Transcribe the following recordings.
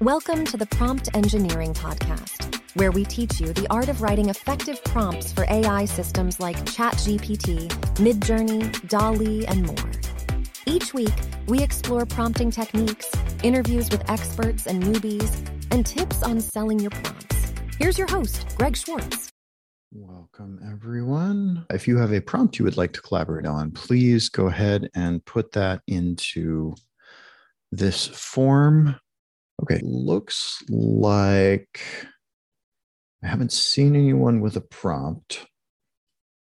Welcome to the Prompt Engineering Podcast, where we teach you the art of writing effective prompts for AI systems like ChatGPT, Midjourney, DALL-E, and more. Each week, we explore prompting techniques, interviews with experts and newbies, and tips on selling your prompts. Here's your host, Greg Schwartz. Welcome, everyone. If you have a prompt you would like to collaborate on, please go ahead and put that into this form. Okay, looks like I haven't seen anyone with a prompt.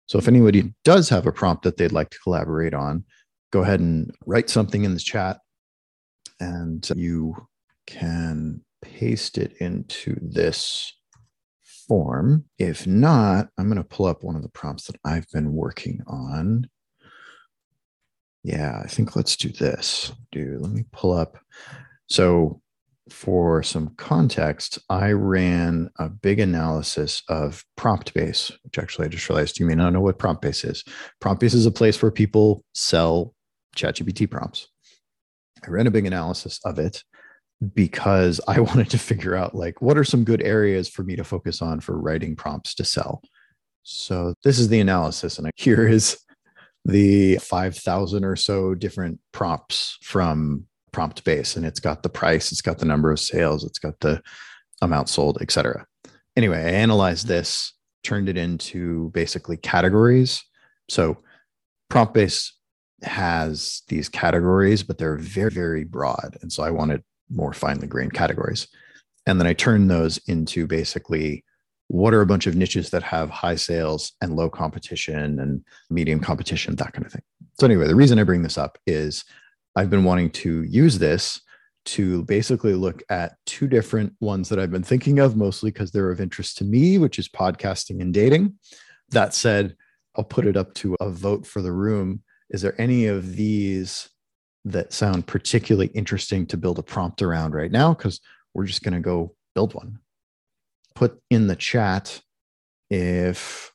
So if anybody does have a prompt that they'd like to collaborate on, go ahead and write something in the chat and you can paste it into this form. If not, I'm going to pull up one of the prompts that I've been working on. Yeah, I think let's do this. Do let me pull up. So, for some context, I ran a big analysis of PromptBase, which actually I just realized you may not know what PromptBase is. PromptBase is a place where people sell ChatGPT prompts. I ran a big analysis of it because I wanted to figure out like what are some good areas for me to focus on for writing prompts to sell. So this is the analysis, and here is the 5,000 or so different prompts from PromptBase, and it's got the price, it's got the number of sales, it's got the amount sold, etc. Anyway, I analyzed this, turned it into basically categories. So PromptBase has these categories, but they're very, very broad. And so I wanted more finely grained categories. And then I turn those into basically what are a bunch of niches that have high sales and low competition and medium competition, that kind of thing. So, anyway, the reason I bring this up is I've been wanting to use this to basically look at two different ones that I've been thinking of, mostly because they're of interest to me, which is podcasting and dating. That said, I'll put it up to a vote for the room. Is there any of these that sound particularly interesting to build a prompt around right now because we're just going to go build one. Put in the chat if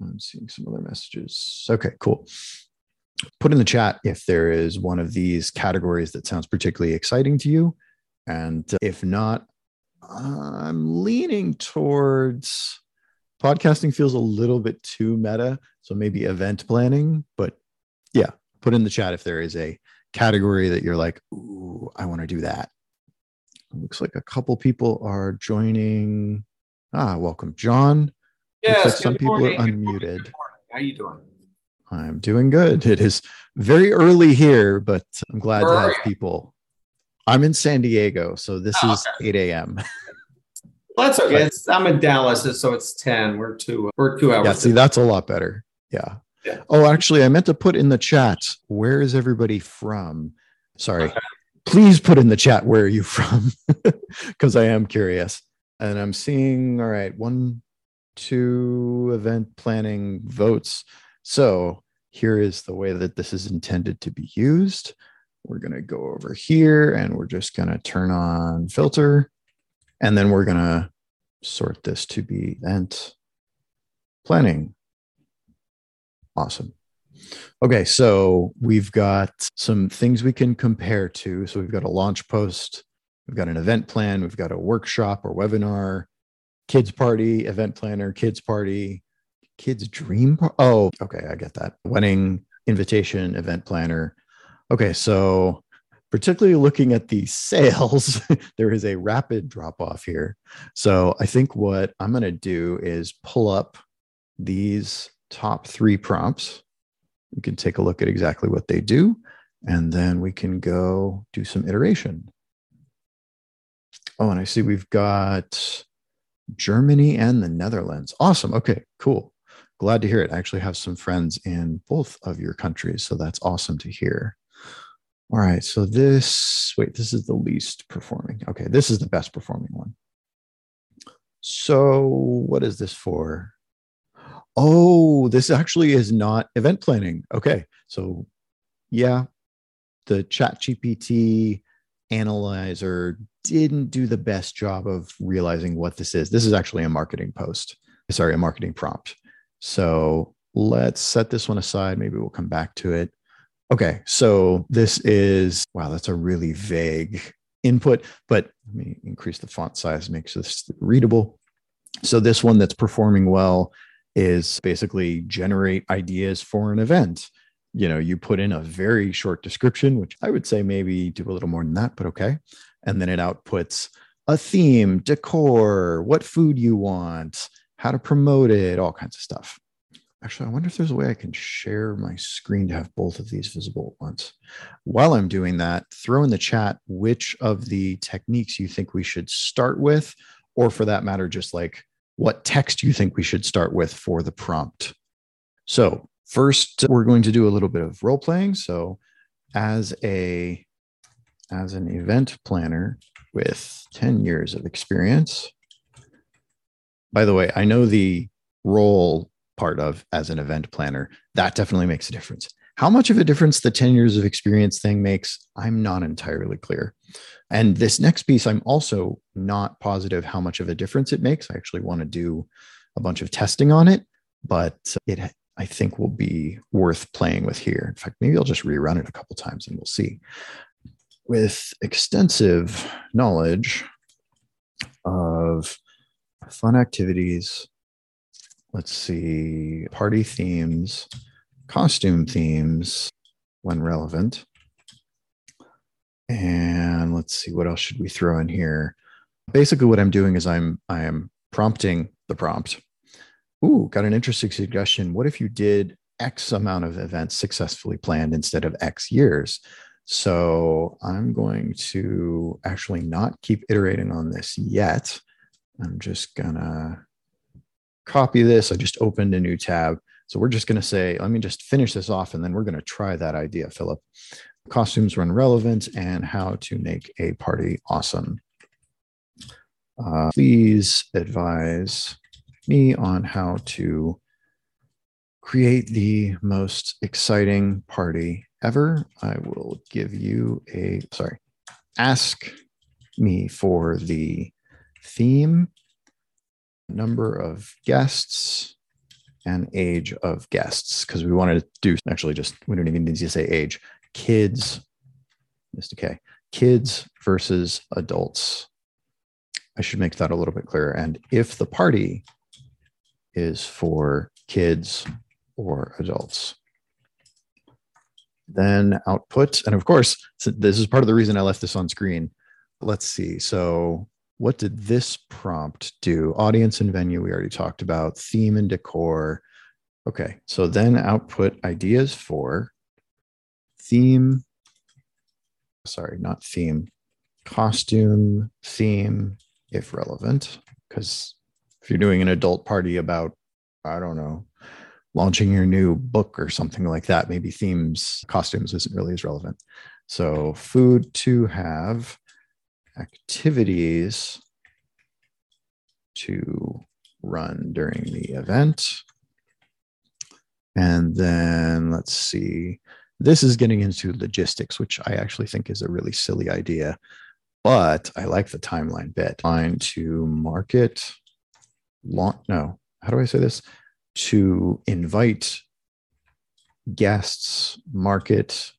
I'm seeing some other messages. Okay, cool. Put in the chat if there is one of these categories that sounds particularly exciting to you. And if not, I'm leaning towards podcasting feels a little bit too meta. So maybe event planning, but yeah, put in the chat if there is a category that you're like, ooh, I want to do that. looks like a couple people are joining. Ah, welcome, John. Yeah, like some people are unmuted. How you doing? I'm doing good. It is very early here, but I'm glad Where to have people. I'm in San Diego, so this Oh, is 8 a.m. Well, that's okay. It's, I'm in Dallas, so it's ten. We're two. We're two hours. yeah, see, that's a lot better. Yeah. Yeah. Oh, actually, I meant to put in the chat. Where is everybody from? Sorry. Okay. Please put in the chat where are you from? Because I am curious. And I'm seeing, all right, one, two event planning votes. So here is the way that this is intended to be used. We're going to go over here and we're just going to turn on filter. And then we're going to sort this to be event planning. Awesome. Okay, so we've got some things we can compare to. So we've got a launch post, we've got an event plan, we've got a workshop or webinar, kids party, event planner, kids party, kids dream. Par- oh, okay, I get that. Wedding, invitation, event planner. Okay, so particularly looking at the sales, there is a rapid drop off here. So I think what I'm going to do is pull up these top three prompts. You can take a look at exactly what they do, and then we can go do some iteration. Oh, and I see we've got Germany and the Netherlands. Awesome. Okay, cool. Glad to hear it. I actually have some friends in both of your countries, so that's awesome to hear. All right, so this, wait, this is the least performing. Okay, this is the best performing one. So, what is this for? Oh, this actually is not event planning. Okay. So, yeah, the ChatGPT analyzer didn't do the best job of realizing what this is. This is actually a marketing post, sorry, a marketing prompt. So, let's set this one aside. Maybe we'll come back to it. Okay. So, this is wow, that's a really vague input, but let me increase the font size, makes this readable. So this one that's performing well is basically generate ideas for an event. You know, you put in a very short description, which I would say maybe do a little more than that, but okay. And then it outputs a theme, decor, what food you want, how to promote it, all kinds of stuff. Actually, I wonder if there's a way I can share my screen to have both of these visible at once. While I'm doing that, throw in the chat which of the techniques you think we should start with, or for that matter, just like what text you think we should start with for the prompt. So, first, we're going to do a little bit of role playing. So, as a as an event planner with 10 years of experience. By the way, I know the role part of as an event planner, that definitely makes a difference. How much of a difference the 10 years of experience thing makes, I'm not entirely clear. And this next piece, I'm also not positive how much of a difference it makes. I actually want to do a bunch of testing on it, but it I think will be worth playing with here. In fact, maybe I'll just rerun it a couple times and we'll see. With extensive knowledge of fun activities, let's see, party themes, costume themes when relevant. And let's see, what else should we throw in here? Basically, what I'm doing is I'm I am prompting the prompt. Ooh, got an interesting suggestion. What if you did X amount of events successfully planned instead of X years? So I'm going to actually not keep iterating on this yet. I'm just gonna copy this. I just opened a new tab. So we're just to say, let me just finish this off and then we're to try that idea, Philip. Costumes run relevant and how to make a party awesome. Uh, please advise me on how to create the most exciting party ever. I will give you a, sorry, ask me for the theme number of guests and age of guests because we wanted to do actually just we don't even need to say age kids mr k kids versus adults. I should make that a little bit clearer. And if the party is for kids or adults then output and of course this is part of the reason i left this on screen. Let's see. So what did this prompt do? Audience and venue, we already talked about, theme and decor. Okay, so then output ideas for theme, sorry, not theme, costume, theme, if relevant. Because if you're doing an adult party about, I don't know, launching your new book or something like that, maybe themes, costumes isn't really as relevant. So, food to have activities to run during the event. And then let's see, this is getting into logistics, which I actually think is a really silly idea, but I like the timeline bit. Line to market, launch, no, how do I say this? To invite guests, market,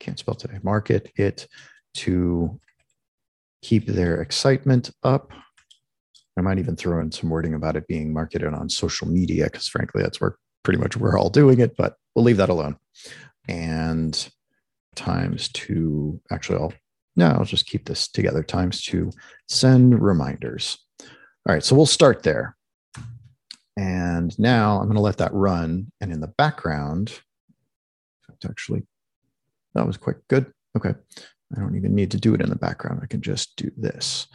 can't spell today, market it to keep their excitement up. I might even throw in some wording about it being marketed on social media because, frankly, that's where pretty much we're all doing it, but we'll leave that alone. And times to actually, I'll no, I'll just keep this together times to send reminders. All right, so we'll start there. And now I'm going to let that run. And in the background, actually, that was quick. good. Okay. I don't even need to do it in the background. I can just do this.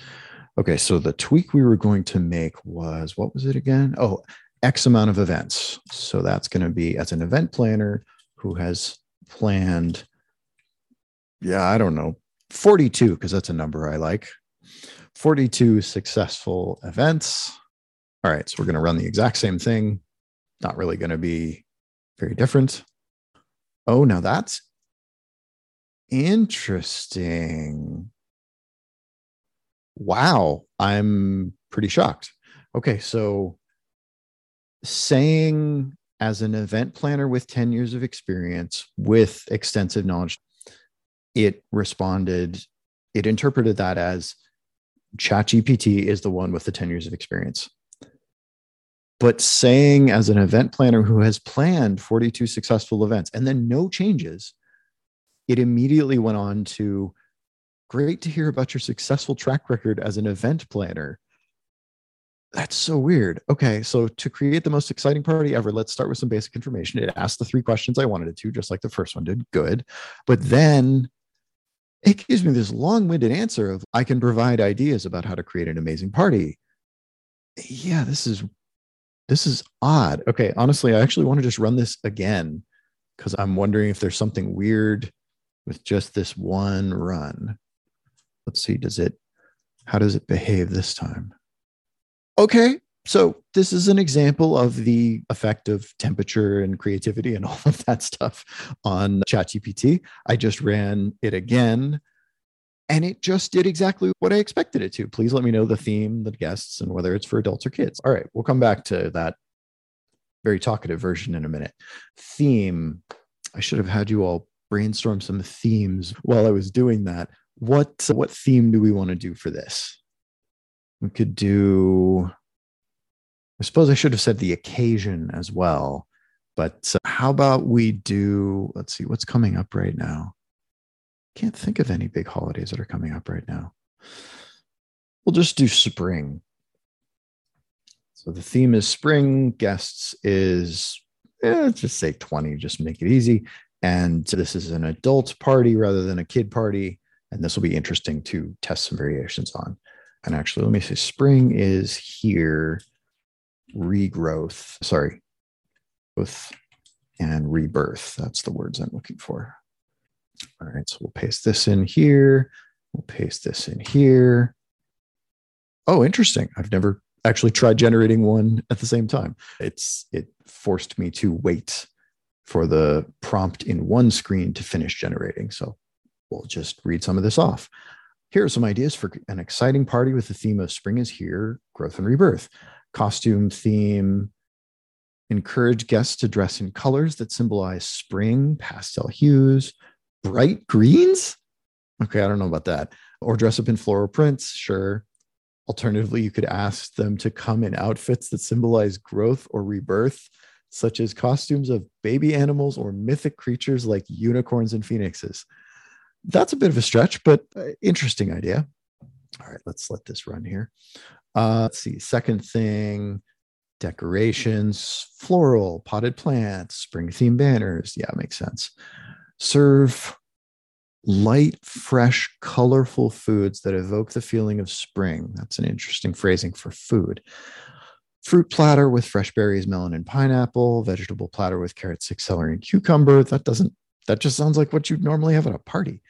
Okay, so the tweak we were going to make was what was it again? Oh, X amount of events. So that's going to be as an event planner who has planned, yeah, I don't know, 42, because that's a number I like. 42 successful events. All right, so we're going to run the exact same thing. Not really going to be very different. Oh, now that's Interesting. Wow. I'm pretty shocked. Okay. So, saying as an event planner with 10 years of experience with extensive knowledge, it responded it interpreted that as ChatGPT is the one with the 10 years of experience. But saying as an event planner who has planned 42 successful events and then no changes, it immediately went on to great to hear about your successful track record as an event planner. That's so weird. Okay, so to create the most exciting party ever, let's start with some basic information. It asked the three questions I wanted it to, just like the first one did. Good. But then it gives me this long-winded answer of I can provide ideas about how to create an amazing party. Yeah, this is this is odd. Okay, honestly, I actually want to just run this again because I'm wondering if there's something weird with just this one run. Let's see, does it how does it behave this time? Okay, so this is an example of the effect of temperature and creativity and all of that stuff on ChatGPT. I just ran it again and it just did exactly what I expected it to. Please let me know the theme, the guests, and whether it's for adults or kids. All right, we'll come back to that very talkative version in a minute. Theme. I should have had you all brainstorm some themes while I was doing that. What what theme do we want to do for this? We could do I suppose I should have said the occasion as well. But uh, how about we do, let's see, what's coming up right now? Can't think of any big holidays that are coming up right now. We'll just do spring. So the theme is spring, guests is, eh, just say 20, just make it easy. And this is an adult party rather than a kid party. And this will be interesting to test some variations on. And actually, let me say spring is here regrowth, sorry, growth and rebirth. That's the words I'm looking for. All right, so we'll paste this in here. We'll paste this in here. Oh, interesting. I've never actually tried generating one at the same time. It's it forced me to wait for the prompt in one screen to finish generating. So we'll just read some of this off. Here are some ideas for an exciting party with the theme of spring is here, growth and rebirth costume theme. Encourage guests to dress in colors that symbolize spring, pastel hues, bright greens. Okay, I don't know about that. Or dress up in floral prints, sure. Alternatively, you could ask them to come in outfits that symbolize growth or rebirth, such as costumes of baby animals or mythic creatures like unicorns and phoenixes. That's a bit of a stretch, but uh, interesting idea. All right, let's let this run here. Uh, let's see. Second thing, decorations, floral, potted plants, spring theme banners. Yeah, makes sense. Serve light, fresh, colorful foods that evoke the feeling of spring. That's an interesting phrasing for food. Fruit platter with fresh berries, melon, and pineapple. Vegetable platter with carrots, celery, and cucumber. That doesn't. That just sounds like what you'd normally have at a party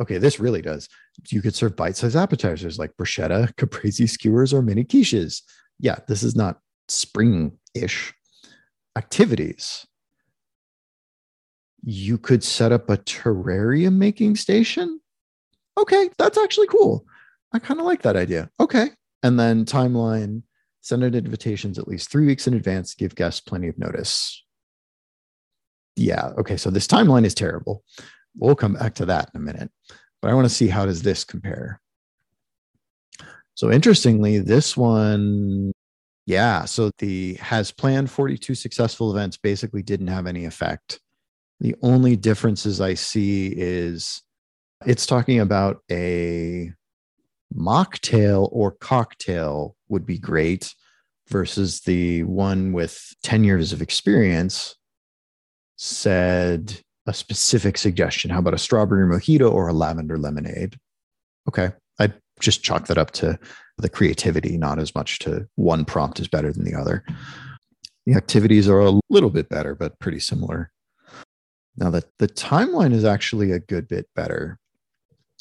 okay, this really does. You could serve bite-sized appetizers like bruschetta, caprese skewers, or mini quiches. Yeah, this is not spring-ish activities. You could set up a terrarium making station. Okay, that's actually cool. I kind of like that idea. Okay. And then timeline, send out invitations at least three weeks in advance, give guests plenty of notice. Yeah. Okay. So this timeline is terrible. We'll come back to that in a minute. But I want to see how does this compare. So interestingly, this one, yeah. So the has planned 42 successful events basically didn't have any effect. The only differences I see is it's talking about a mocktail or cocktail would be great versus the one with 10 years of experience said a specific suggestion. How about a strawberry mojito or a lavender lemonade? Okay. I just chalk that up to the creativity, not as much to one prompt is better than the other. The activities are a little bit better, but pretty similar. Now that the timeline is actually a good bit better.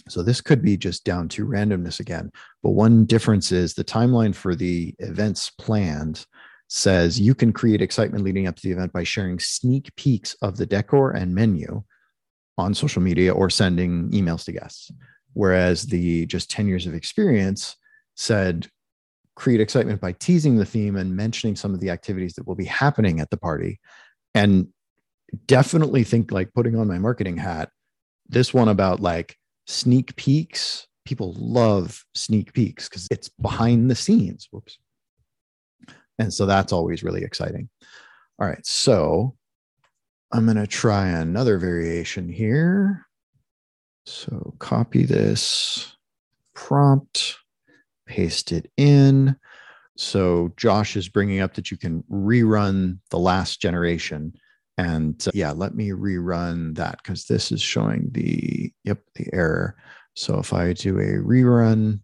So this could be just down to randomness again. But one difference is the timeline for the events planned says you can create excitement leading up to the event by sharing sneak peeks of the decor and menu on social media or sending emails to guests. Whereas the just 10 years of experience said create excitement by teasing the theme and mentioning some of the activities that will be happening at the party. And definitely think like putting on my marketing hat, this one about like sneak peeks people love sneak peeks because it's behind the scenes. Whoops. And so that's always really exciting. All right. So I'm going to try another variation here. So copy this prompt, paste it in. So Josh is bringing up that you can rerun the last generation. And uh, yeah, let me rerun that because this is showing the, yep, the error. So if I do a rerun,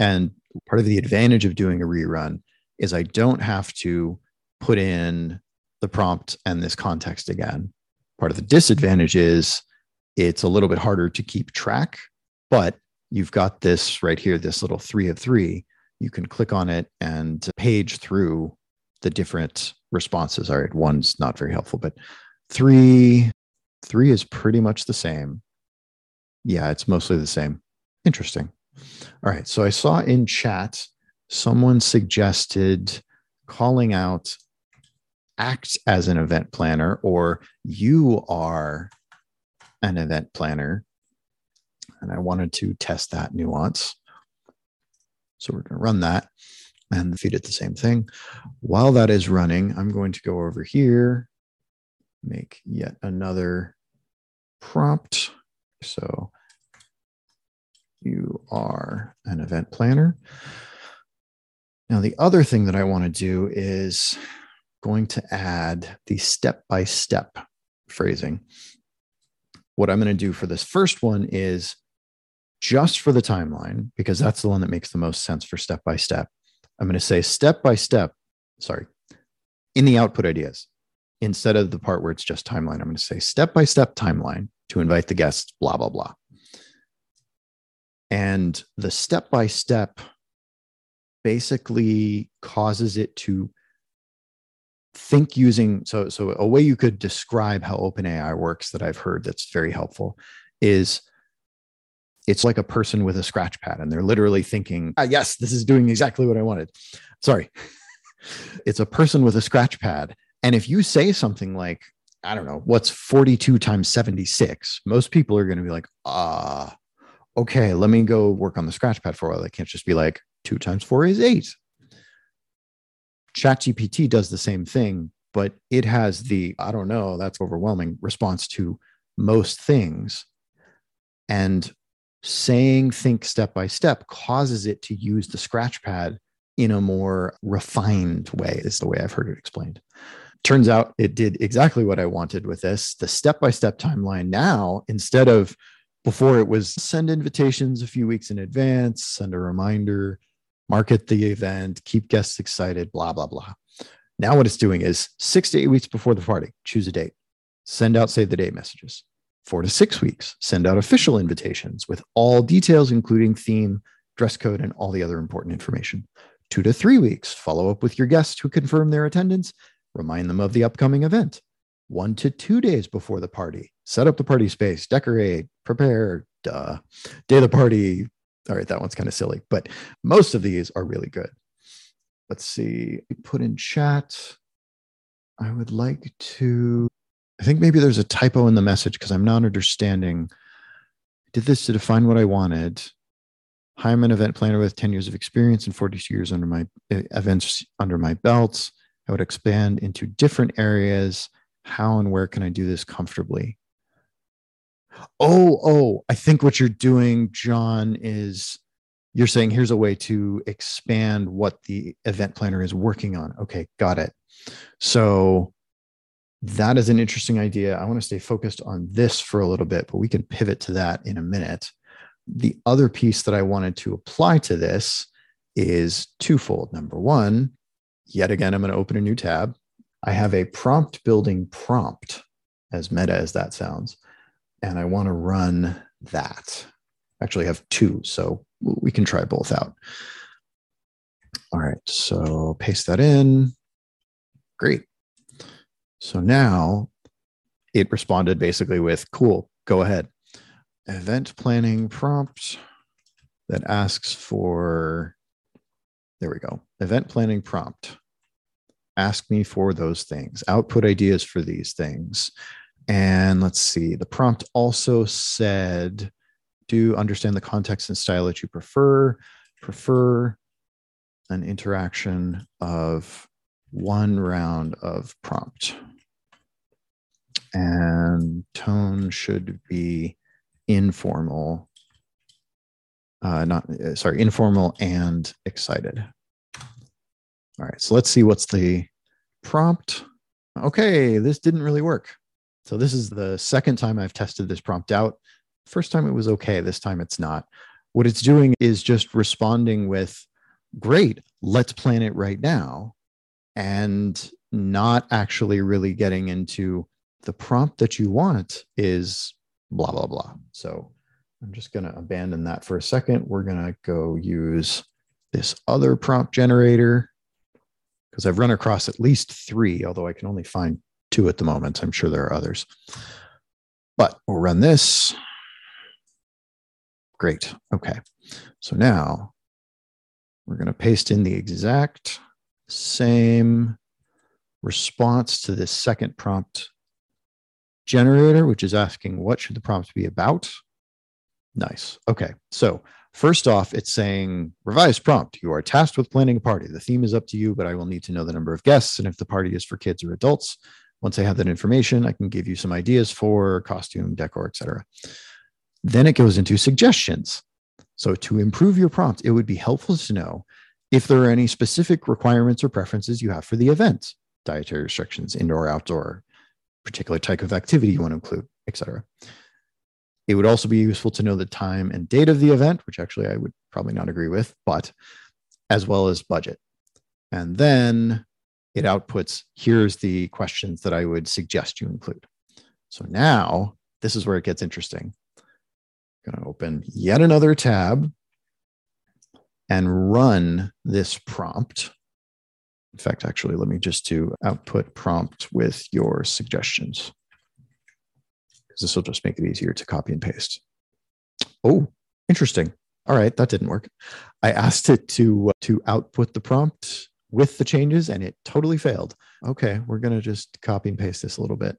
and part of the advantage of doing a rerun is I don't have to put in the prompt and this context again. Part of the disadvantage is it's a little bit harder to keep track, but you've got this right here, this little three of three you can click on it and page through the different responses. All right, one's not very helpful, but three, three is pretty much the same. Yeah, it's mostly the same. Interesting. All right, so I saw in chat someone suggested calling out act as an event planner or you are an event planner. And I wanted to test that nuance. So we're going to run that and feed it the same thing. While that is running, I'm going to go over here, make yet another prompt. So you are an event planner. Now, the other thing that I want to do is going to add the step-by-step phrasing. What I'm going to do for this first one is just for the timeline, because that's the one that makes the most sense for step by step, I'm going to say step by step, sorry, in the output ideas, instead of the part where it's just timeline, I'm going to say step by step timeline to invite the guests, blah, blah, blah. And the step by step basically causes it to think using so so a way you could describe how openai works that i've heard that's very helpful is it's like a person with a scratch pad and they're literally thinking, ah, yes, this is doing exactly what I wanted. Sorry. it's a person with a scratch pad. And if you say something like, I don't know, what's 42 times 76, most people are going to be like, ah, okay, let me go work on the scratch pad for a while. They can't just be like, two times four is eight. ChatGPT does the same thing, but it has the, I don't know, that's overwhelming response to most things. And saying think step by step causes it to use the scratch pad in a more refined way, is the way I've heard it explained. Turns out it did exactly what I wanted with this. The step by step timeline now, instead of before it was send invitations a few weeks in advance, send a reminder, market the event, keep guests excited, blah, blah, blah. Now, what it's doing is six to eight weeks before the party, choose a date, send out save the date messages four to six weeks, send out official invitations with all details, including theme, dress code, and all the other important information. Two to three weeks, follow up with your guests who confirm their attendance, remind them of the upcoming event. One to two days before the party, set up the party space, decorate, prepare, duh. Day of the party. All right, that one's kind of silly, but most of these are really good. Let's see, put in chat. I would like to I think maybe there's a typo in the message because I'm not understanding. I did this to define what I wanted. Hi, I'm an event planner with 10 years of experience and 42 years under my eh, events under my belts. I would expand into different areas. How and where can I do this comfortably? Oh, oh, I think what you're doing, John, is you're saying here's a way to expand what the event planner is working on. Okay, got it. So that is an interesting idea. I want to stay focused on this for a little bit, but we can pivot to that in a minute. The other piece that I wanted to apply to this is twofold. Number one, yet again, I'm going to open a new tab. I have a prompt building prompt, as meta as that sounds, and I want to run that. Actually, I have two, so we can try both out. All right, so paste that in. Great. So now it responded basically with, cool, go ahead. Event planning prompt that asks for, there we go, event planning prompt. Ask me for those things, output ideas for these things. And let's see, the prompt also said do understand the context and style that you prefer. Prefer an interaction of one round of prompt. And tone should be informal, uh, not uh, sorry, informal and excited. All right, so let's see what's the prompt. Okay, this didn't really work. So this is the second time I've tested this prompt out. First time it was okay, this time it's not. What it's doing is just responding with, great, let's plan it right now, and not actually really getting into the prompt that you want is blah, blah, blah. So I'm just going to abandon that for a second. We're going to go use this other prompt generator because I've run across at least three, although I can only find two at the moment. I'm sure there are others. But we'll run this. Great. Okay. So now we're going to paste in the exact same response to this second prompt generator, which is asking what should the prompt be about. Nice. Okay. So first off, it's saying revised prompt. You are tasked with planning a party. The theme is up to you, but I will need to know the number of guests and if the party is for kids or adults. Once I have that information, I can give you some ideas for costume, decor, etc. Then it goes into suggestions. So to improve your prompt, it would be helpful to know if there are any specific requirements or preferences you have for the event, dietary restrictions, indoor, outdoor, particular type of activity you want to include, etc. It would also be useful to know the time and date of the event, which actually I would probably not agree with, but as well as budget. And then it outputs here's the questions that I would suggest you include. So now this is where it gets interesting. I'm going to open yet another tab and run this prompt. In fact, actually, let me just do output prompt with your suggestions because this will just make it easier to copy and paste. Oh, interesting. All right, that didn't work. I asked it to uh, to output the prompt with the changes and it totally failed. Okay, we're going to just copy and paste this a little bit.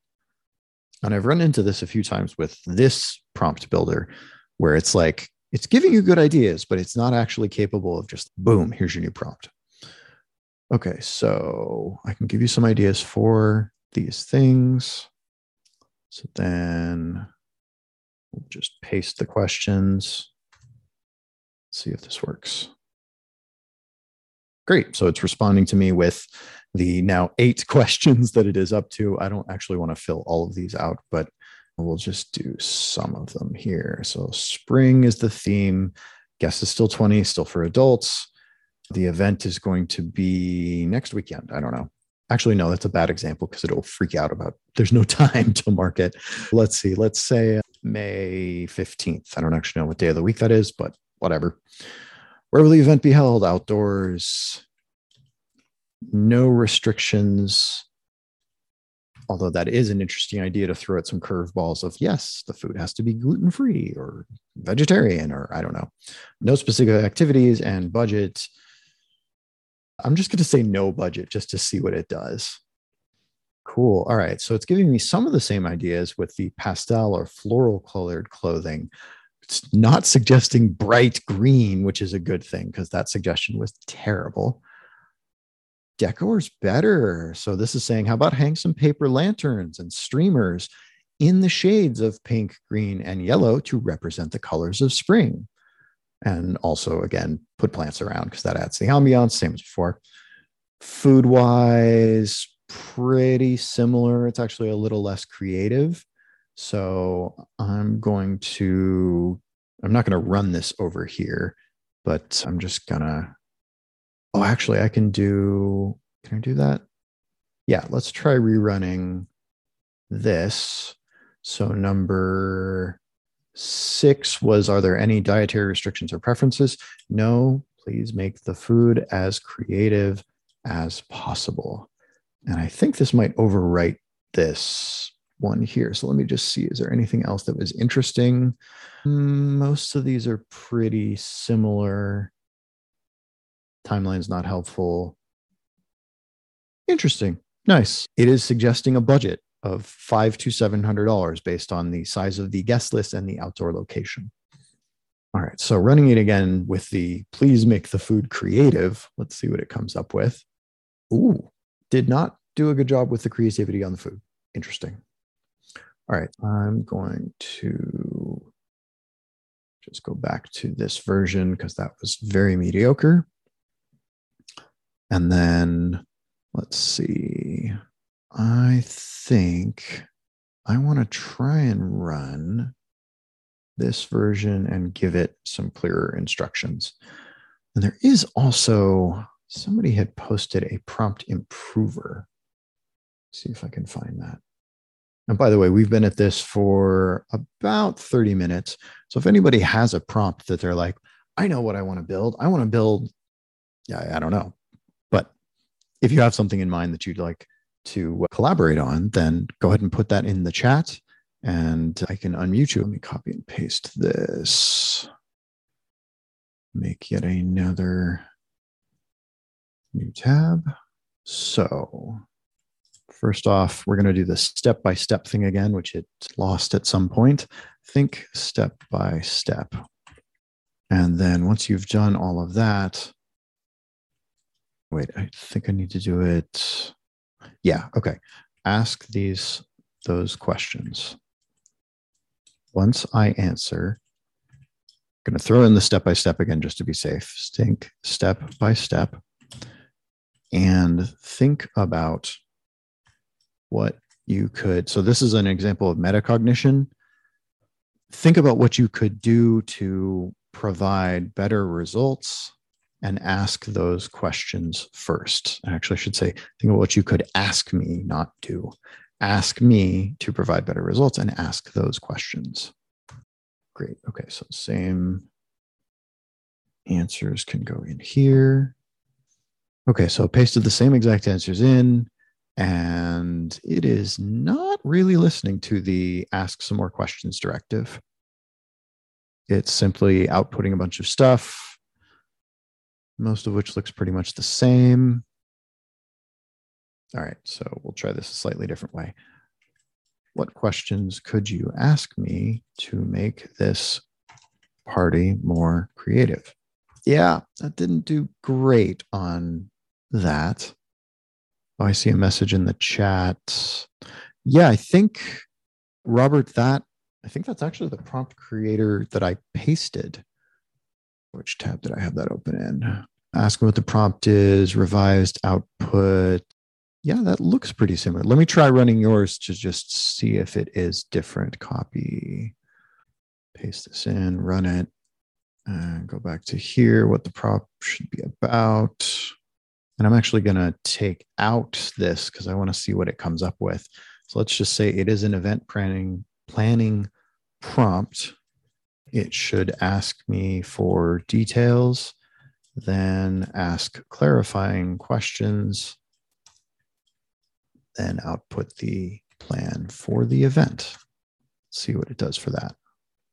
And I've run into this a few times with this prompt builder where it's like, it's giving you good ideas, but it's not actually capable of just boom, here's your new prompt. Okay, so I can give you some ideas for these things. So then we'll just paste the questions. See if this works. Great. So it's responding to me with the now eight questions that it is up to. I don't actually want to fill all of these out, but we'll just do some of them here. So spring is the theme. Guess is still 20, still for adults. The event is going to be next weekend. I don't know. Actually, no, that's a bad example because it'll freak out about there's no time to market. Let's see. Let's say May 15th. I don't actually know what day of the week that is, but whatever. Where will the event be held? Outdoors. No restrictions. Although that is an interesting idea to throw at some curveballs of yes, the food has to be gluten free or vegetarian or I don't know. No specific activities and budget. I'm just going to say no budget just to see what it does. Cool. All right. So it's giving me some of the same ideas with the pastel or floral colored clothing, it's not suggesting bright green, which is a good thing because that suggestion was terrible. Decor's better. So this is saying, how about hang some paper lanterns and streamers in the shades of pink, green, and yellow to represent the colors of spring? And also, again, put plants around because that adds the ambiance, same as before. Food wise, pretty similar. It's actually a little less creative. So I'm going to, I'm not going to run this over here, but I'm just to, oh, actually, I can do, can I do that? Yeah, let's try rerunning this. So number six was, are there any dietary restrictions or preferences? No, please make the food as creative as possible. And I think this might overwrite this one here. So let me just see, is there anything else that was interesting? Hmm, most of these are pretty similar. Timeline's not helpful. Interesting. Nice. It is suggesting a budget of five to seven hundred dollars based on the size of the guest list and the outdoor location. All right. So running it again with the please make the food creative. Let's see what it comes up with. Ooh, did not do a good job with the creativity on the food. Interesting. All right. I'm going to just go back to this version because that was very mediocre. And then let's see. I think I want to try and run this version and give it some clearer instructions. And there is also somebody had posted a prompt improver. Let's see if I can find that. And by the way, we've been at this for about 30 minutes. So if anybody has a prompt that they're like, I know what I want to build, I want to build, yeah, I don't know. But if you have something in mind that you'd like to uh, collaborate on, then go ahead and put that in the chat and I can unmute you. Let me copy and paste this. Make yet another new tab. So first off, we're going to do the step by step thing again, which it lost at some point. Think step by step. And then once you've done all of that, wait, I think I need to do it. Yeah, okay. Ask these those questions. Once I answer, I'm going to throw in the step by step again just to be safe. Think step by step and think about what you could. So, this is an example of metacognition. Think about what you could do to provide better results and ask those questions first. Actually, I should say, think about what you could ask me, not do. Ask me to provide better results and ask those questions. Great. Okay. So, same answers can go in here. Okay. So, pasted the same exact answers in and it is not really listening to the ask some more questions directive. It's simply outputting a bunch of stuff, most of which looks pretty much the same. All right, so we'll try this a slightly different way. What questions could you ask me to make this party more creative? Yeah, that didn't do great on that. Oh, I see a message in the chat. Yeah, I think, Robert, that I think that's actually the prompt creator that I pasted. Which tab did I have that open in? Asking what the prompt is, revised output. Yeah, that looks pretty similar. Let me try running yours to just see if it is different. Copy, paste this in, run it, and go back to here, what the prompt should be about. And I'm actually going to take out this because I want to see what it comes up with. So let's just say it is an event planning planning prompt. It should ask me for details, then ask clarifying questions, then output the plan for the event. See what it does for that.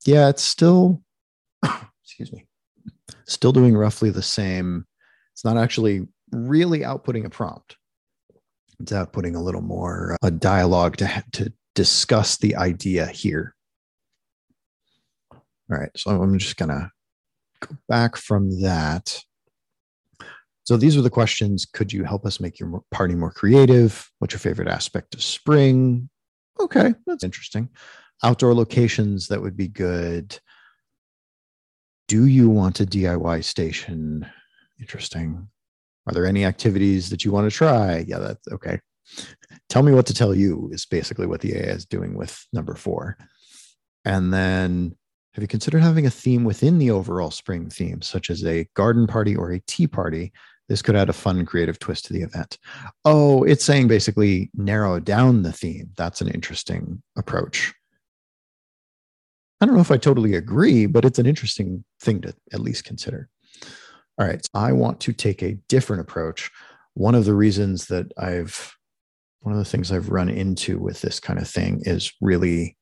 Yeah, it's still, excuse me, still doing roughly the same. It's not actually really outputting a prompt. It's outputting a little more a dialogue to, to discuss the idea here. All right, so I'm just to go back from that. So these are the questions. Could you help us make your party more creative? What's your favorite aspect of spring? Okay, that's interesting. Outdoor locations that would be good. Do you want a DIY station? Interesting. Are there any activities that you want to try? Yeah, that's okay. Tell me what to tell you is basically what the AI is doing with number four. And then have you considered having a theme within the overall spring theme, such as a garden party or a tea party? This could add a fun, creative twist to the event. Oh, it's saying basically narrow down the theme. That's an interesting approach. I don't know if I totally agree, but it's an interesting thing to at least consider all right, so I want to take a different approach. One of the reasons that I've, one of the things I've run into with this kind of thing is really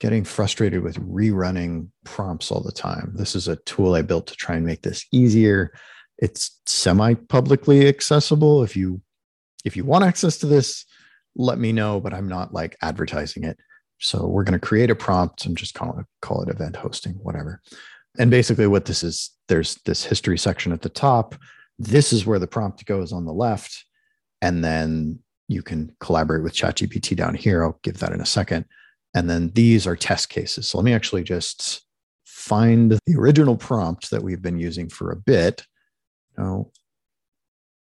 getting frustrated with rerunning prompts all the time. This is a tool I built to try and make this easier. It's semi publicly accessible. If you, if you want access to this, let me know, but I'm not like advertising it. So we're going to create a prompt and just call it, call it event hosting, whatever. And basically, what this is, there's this history section at the top. This is where the prompt goes on the left. And then you can collaborate with ChatGPT down here. I'll give that in a second. And then these are test cases. So let me actually just find the original prompt that we've been using for a bit. No,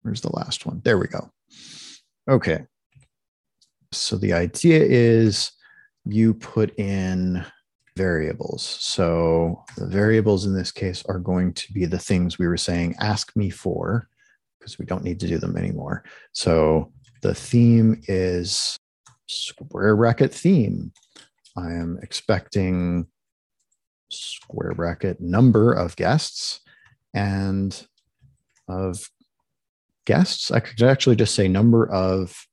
where's the last one? There we go. Okay. So the idea is you put in variables. So the variables in this case are going to be the things we were saying, ask me for, because we don't need to do them anymore. So the theme is square bracket theme. I am expecting square bracket number of guests and of guests. I could actually just say number of,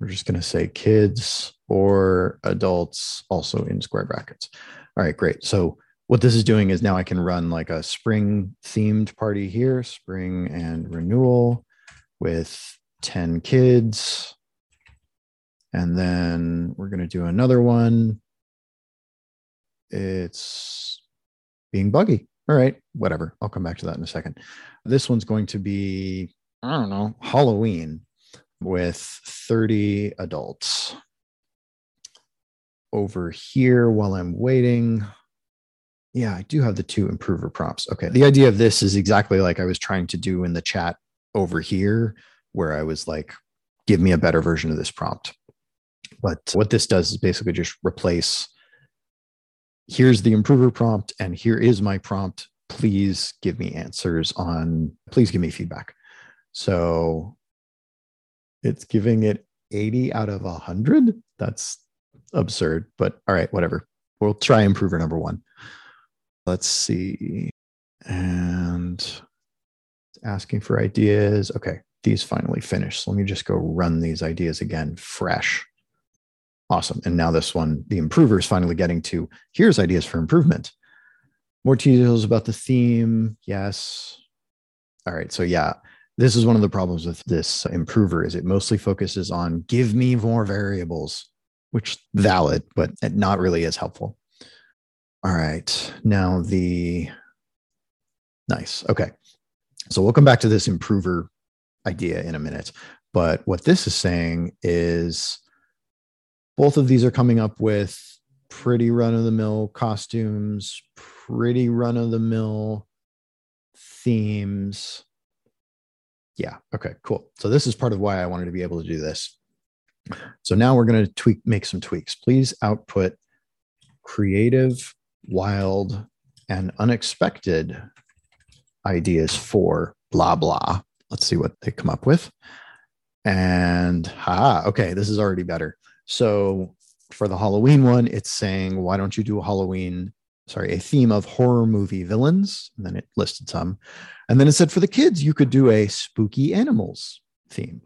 we're just going to say kids or adults also in square brackets. All right, great. So what this is doing is now I can run like a spring themed party here, spring and renewal with 10 kids. And then we're going to do another one. It's being buggy. All right, whatever. I'll come back to that in a second. This one's going to be, I don't know, Halloween with 30 adults. Over here, while I'm waiting, yeah, I do have the two improver prompts. Okay. The idea of this is exactly like I was trying to do in the chat over here, where I was like, give me a better version of this prompt. But what this does is basically just replace here's the improver prompt, and here is my prompt. Please give me answers on, please give me feedback. So it's giving it 80 out of 100. That's absurd, but all right, whatever. We'll try improver number one. Let's see. And asking for ideas. Okay, these finally finished. So let me just go run these ideas again fresh. Awesome. And now this one, the improver is finally getting to here's ideas for improvement. More details about the theme. Yes. All right. So, yeah, this is one of the problems with this improver is it mostly focuses on give me more variables, which valid, but not really as helpful. All right. Now the nice. Okay. So we'll come back to this improver idea in a minute. But what this is saying is both of these are coming up with pretty run of the mill costumes, pretty run of the mill themes. Yeah. Okay, cool. So this is part of why I wanted to be able to do this. So now we're going to tweak, make some tweaks. Please output creative, wild, and unexpected ideas for blah, blah. Let's see what they come up with. And ha, okay, this is already better. So for the Halloween one, it's saying, why don't you do a Halloween, sorry, a theme of horror movie villains? And then it listed some. And then it said for the kids, you could do a spooky animals theme.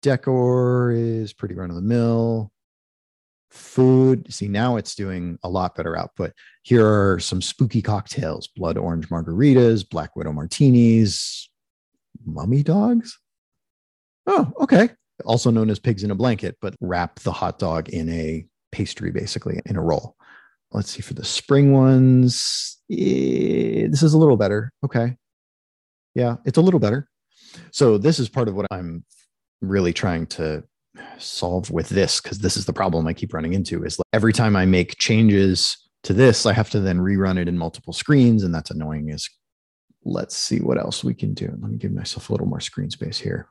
Decor is pretty run of the mill. Food, see, now it's doing a lot better output. Here are some spooky cocktails blood orange margaritas, black widow martinis, mummy dogs. Oh, okay also known as pigs in a blanket, but wrap the hot dog in a pastry, basically in a roll. Let's see for the spring ones. Eh, this is a little better. Okay. Yeah, it's a little better. So, this is part of what I'm really trying to solve with this because this is the problem I keep running into is like every time I make changes to this, I have to then rerun it in multiple screens, and that's annoying. Is let's see what else we can do. Let me give myself a little more screen space here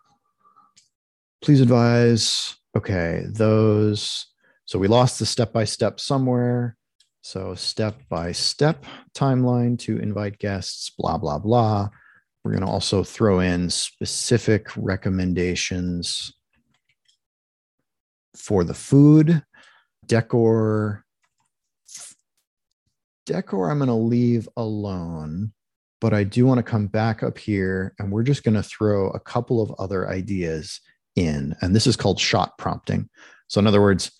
please advise. Okay, those. So we lost the step by step somewhere. So step by step timeline to invite guests, blah, blah, blah. We're going to also throw in specific recommendations for the food, decor. Decor, I'm going to leave alone, but I do want to come back up here and we're just going to throw a couple of other ideas in. And this is called shot prompting. So, in other words,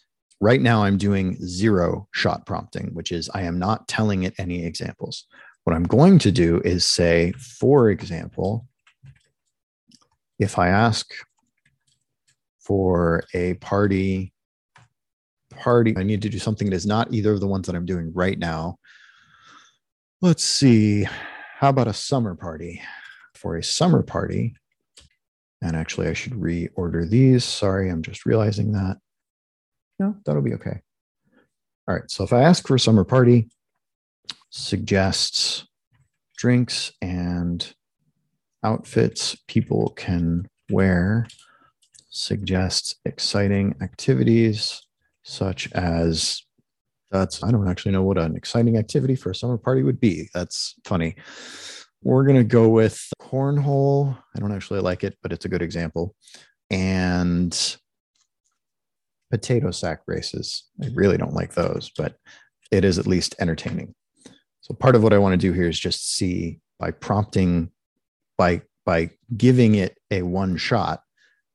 right now I'm doing zero shot prompting, which is I am not telling it any examples. What I'm going to do is say, for example, if I ask for a party, party, I need to do something that is not either of the ones that I'm doing right now. Let's see. How about a summer party? For a summer party, and actually, I should reorder these. Sorry, I'm just realizing that. No, that'll be okay. All right. So if I ask for a summer party, suggests drinks and outfits people can wear, suggests exciting activities such as that's, I don't actually know what an exciting activity for a summer party would be. That's funny. We're going to go with cornhole. I don't actually like it, but it's a good example. And potato sack races. I really don't like those, but it is at least entertaining. So part of what I want to do here is just see by prompting, by by giving it a one shot,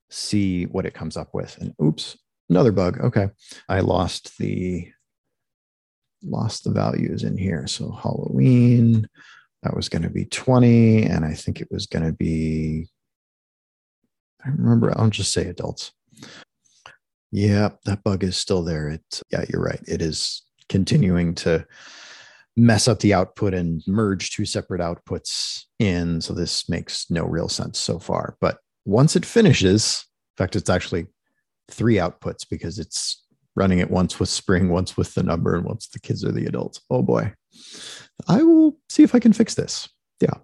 see what it comes up with. And oops, another bug. Okay, I lost the lost the values in here. So Halloween, that was going to be 20, and I think it was going to be. I remember. I'll just say adults. Yeah, that bug is still there. It yeah, you're right. It is continuing to mess up the output and merge two separate outputs in. So this makes no real sense so far. But once it finishes, in fact, it's actually three outputs because it's running it once with spring, once with the number, and once the kids are the adults. Oh boy. I will see if I can fix this. Yeah.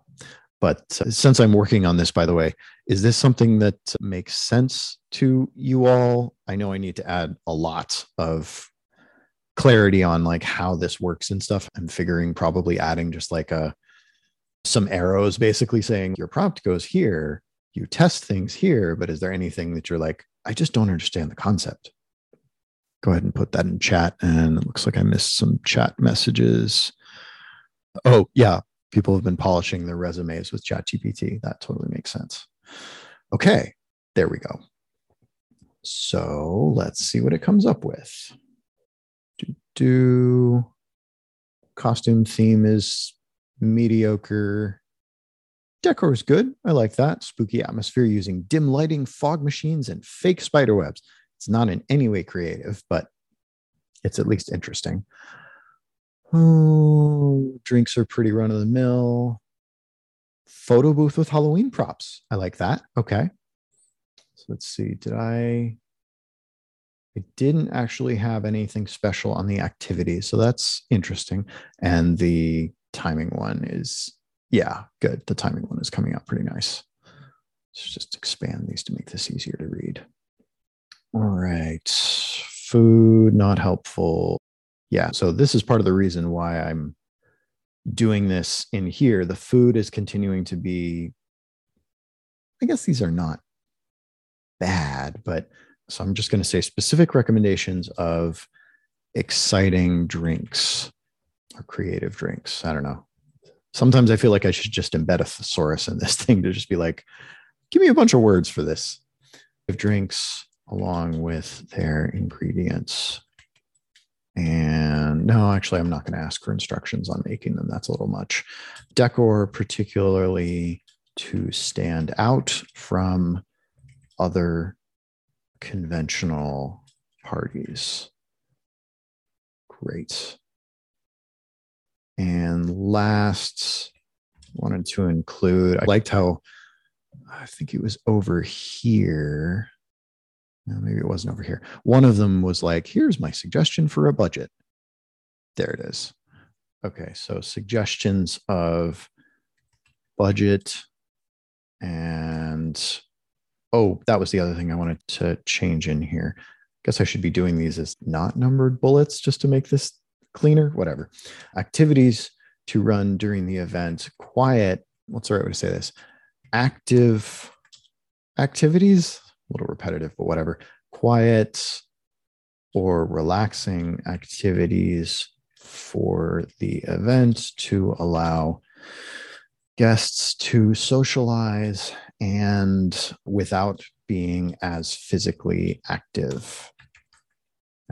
But since I'm working on this, by the way, is this something that makes sense to you all? I know I need to add a lot of clarity on like how this works and stuff. I'm figuring probably adding just like a some arrows basically saying your prompt goes here, you test things here, but is there anything that you're like, I just don't understand the concept? Go ahead and put that in chat. And it looks like I missed some chat messages. Oh, yeah people have been polishing their resumes with ChatGPT. That totally makes sense. Okay, there we go. So let's see what it comes up with. Do, do costume theme is mediocre. Decor is good. I like that. Spooky atmosphere using dim lighting, fog machines, and fake spider webs. It's not in any way creative, but it's at least interesting. Oh, drinks are pretty run of the mill. Photo booth with Halloween props. I like that. Okay. So let's see. Did I? I didn't actually have anything special on the activity. So that's interesting. And the timing one is, yeah, good. The timing one is coming out pretty nice. Let's just expand these to make this easier to read. All right. Food, not helpful. Yeah so this is part of the reason why i'm doing this in here. The food is continuing to be i guess these are not bad but so i'm just going to say specific recommendations of exciting drinks or creative drinks. I don't know. Sometimes i feel like i should just embed a thesaurus in this thing to just be like give me a bunch of words for this. Of drinks along with their ingredients and no, actually, I'm not going to ask for instructions on making them. That's a little much. Decor, particularly to stand out from other conventional parties. Great. And last, wanted to include, I liked how I think it was over here maybe it wasn't over here. One of them was like, here's my suggestion for a budget. There it is. Okay, so suggestions of budget and oh, that was the other thing I wanted to change in here. Guess I should be doing these as not numbered bullets just to make this cleaner, whatever. Activities to run during the event, quiet, what's the right way to say this? Active activities little repetitive, but whatever. Quiet or relaxing activities for the event to allow guests to socialize and without being as physically active.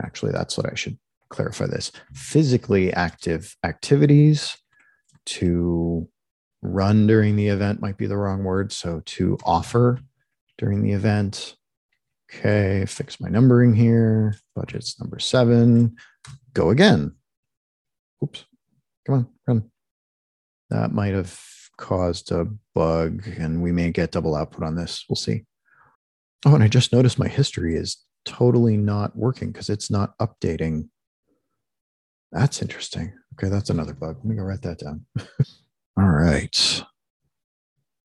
Actually, that's what I should clarify this. Physically active activities to run during the event might be the wrong word. So to offer during the event. Okay, fix my numbering here. Budget's number seven. Go again. Oops. Come on, run. That might have caused a bug and we may get double output on this. We'll see. Oh, and I just noticed my history is totally not working because it's not updating. That's interesting. Okay, that's another bug. Let me go write that down. All right.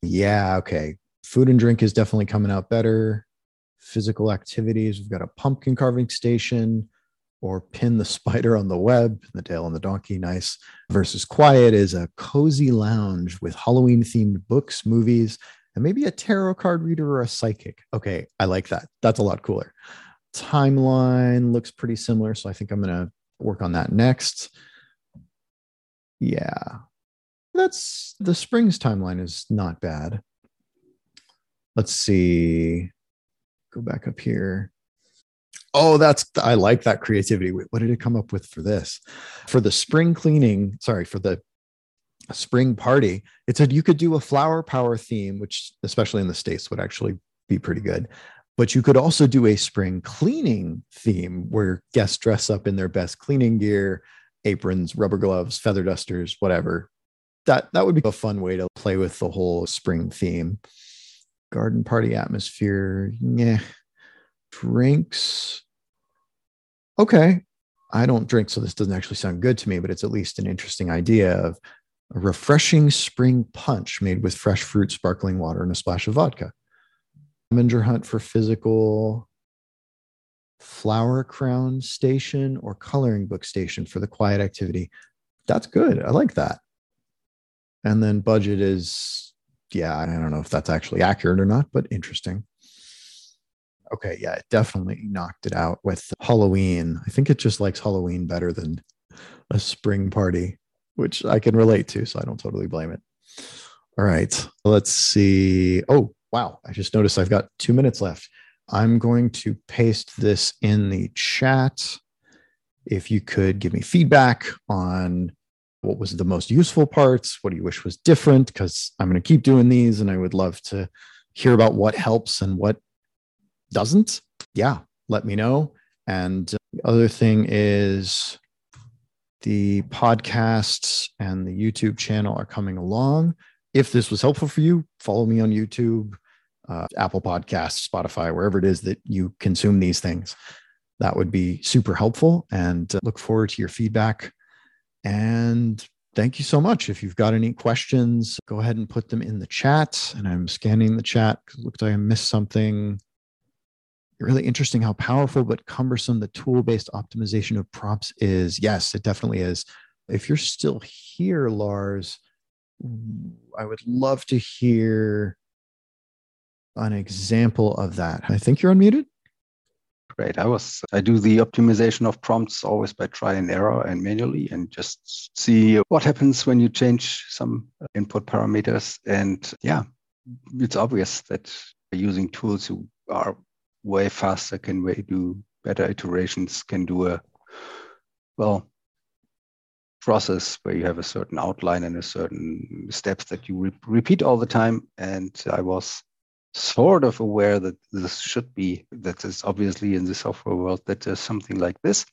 Yeah, okay. Food and drink is definitely coming out better. Physical activities, we've got a pumpkin carving station or pin the spider on the web, the tail on the donkey, nice. Versus quiet is a cozy lounge with Halloween themed books, movies, and maybe a tarot card reader or a psychic. Okay, I like that. That's a lot cooler. Timeline looks pretty similar, so I think I'm going to work on that next. Yeah, that's the Springs timeline is not bad. Let's see. Go back up here. Oh, that's I like that creativity. What did it come up with for this? For the spring cleaning, sorry, for the spring party, it said you could do a flower power theme, which especially in the States would actually be pretty good. But you could also do a spring cleaning theme where guests dress up in their best cleaning gear, aprons, rubber gloves, feather dusters, whatever. That that would be a fun way to play with the whole spring theme. Garden party atmosphere. Yeah. Drinks. Okay. I don't drink, so this doesn't actually sound good to me, but it's at least an interesting idea of a refreshing spring punch made with fresh fruit, sparkling water, and a splash of vodka. Scavenger hunt for physical, flower crown station, or coloring book station for the quiet activity. That's good. I like that. And then budget is, yeah, I don't know if that's actually accurate or not, but interesting. Okay, yeah, it definitely knocked it out with Halloween. I think it just likes Halloween better than a spring party, which I can relate to, so I don't totally blame it. All right, let's see. Oh, wow, I just noticed I've got two minutes left. I'm going to paste this in the chat. If you could give me feedback on what was the most useful parts, what do you wish was different, because I'm going to keep doing these and I would love to hear about what helps and what doesn't. Yeah, let me know. And the other thing is the podcasts and the YouTube channel are coming along. If this was helpful for you, follow me on YouTube, uh, Apple Podcasts, Spotify, wherever it is that you consume these things. That would be super helpful and uh, look forward to your feedback. And thank you so much. If you've got any questions, go ahead and put them in the chat. And I'm scanning the chat looks like I missed something. Really interesting how powerful but cumbersome the tool based optimization of prompts is. Yes, it definitely is. If you're still here, Lars, I would love to hear an example of that. I think you're unmuted. Great. I was I do the optimization of prompts always by try and error and manually and just see what happens when you change some input parameters. And yeah, it's obvious that using tools who are way faster can way do better iterations, can do a well process where you have a certain outline and a certain steps that you re- repeat all the time. And I was sort of aware that this should be that is obviously in the software world that there's something like this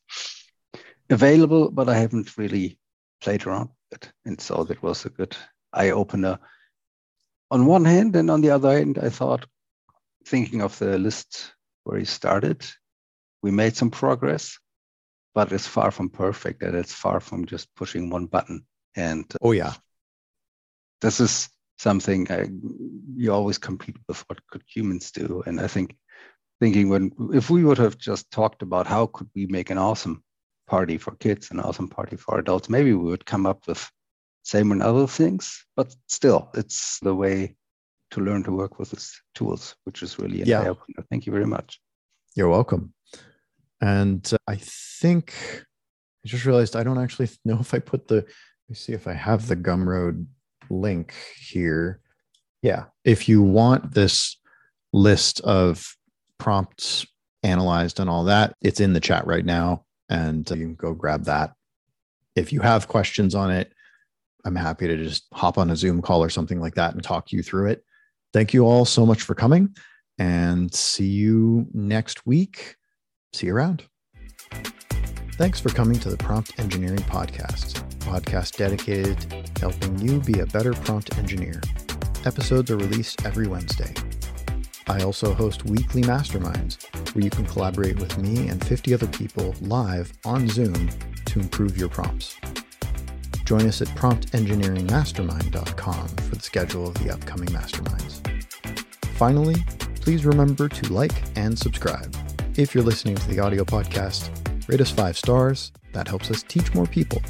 available, but I haven't really played around with it. And so that was a good eye opener on one hand, and on the other hand, I thought thinking of the list where he started, we made some progress, but it's far from perfect and it's far from just pushing one button. And uh, oh yeah. This is something I, you always compete with what could humans do. And i think thinking when if we would have just talked about how could we make an awesome party for kids an awesome party for adults maybe we would come up with same and other things but still it's the way to learn to work with these tools which is really yeah. thank you very much. You're welcome. And uh, i think i just realized i don't actually know if i put the let me see if i have the gumroad link here. Yeah. If you want this list of prompts analyzed and all that, it's in the chat right now. And you can go grab that. If you have questions on it, I'm happy to just hop on a Zoom call or something like that and talk you through it. Thank you all so much for coming and see you next week. See you around. Thanks for coming to the Prompt Engineering Podcast. Podcast dedicated to helping you be a better prompt engineer. Episodes are released every Wednesday. I also host weekly masterminds where you can collaborate with me and 50 other people live on Zoom to improve your prompts. Join us at promptengineeringmastermind.com for the schedule of the upcoming masterminds. Finally, please remember to like and subscribe. If you're listening to the audio podcast, rate us five stars. That helps us teach more people.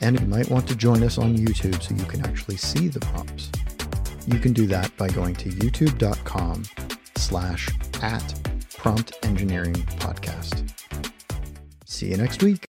And you might want to join us on YouTube so you can actually see the prompts. You can do that by going to youtube.com slash at prompt engineering podcast. See you next week.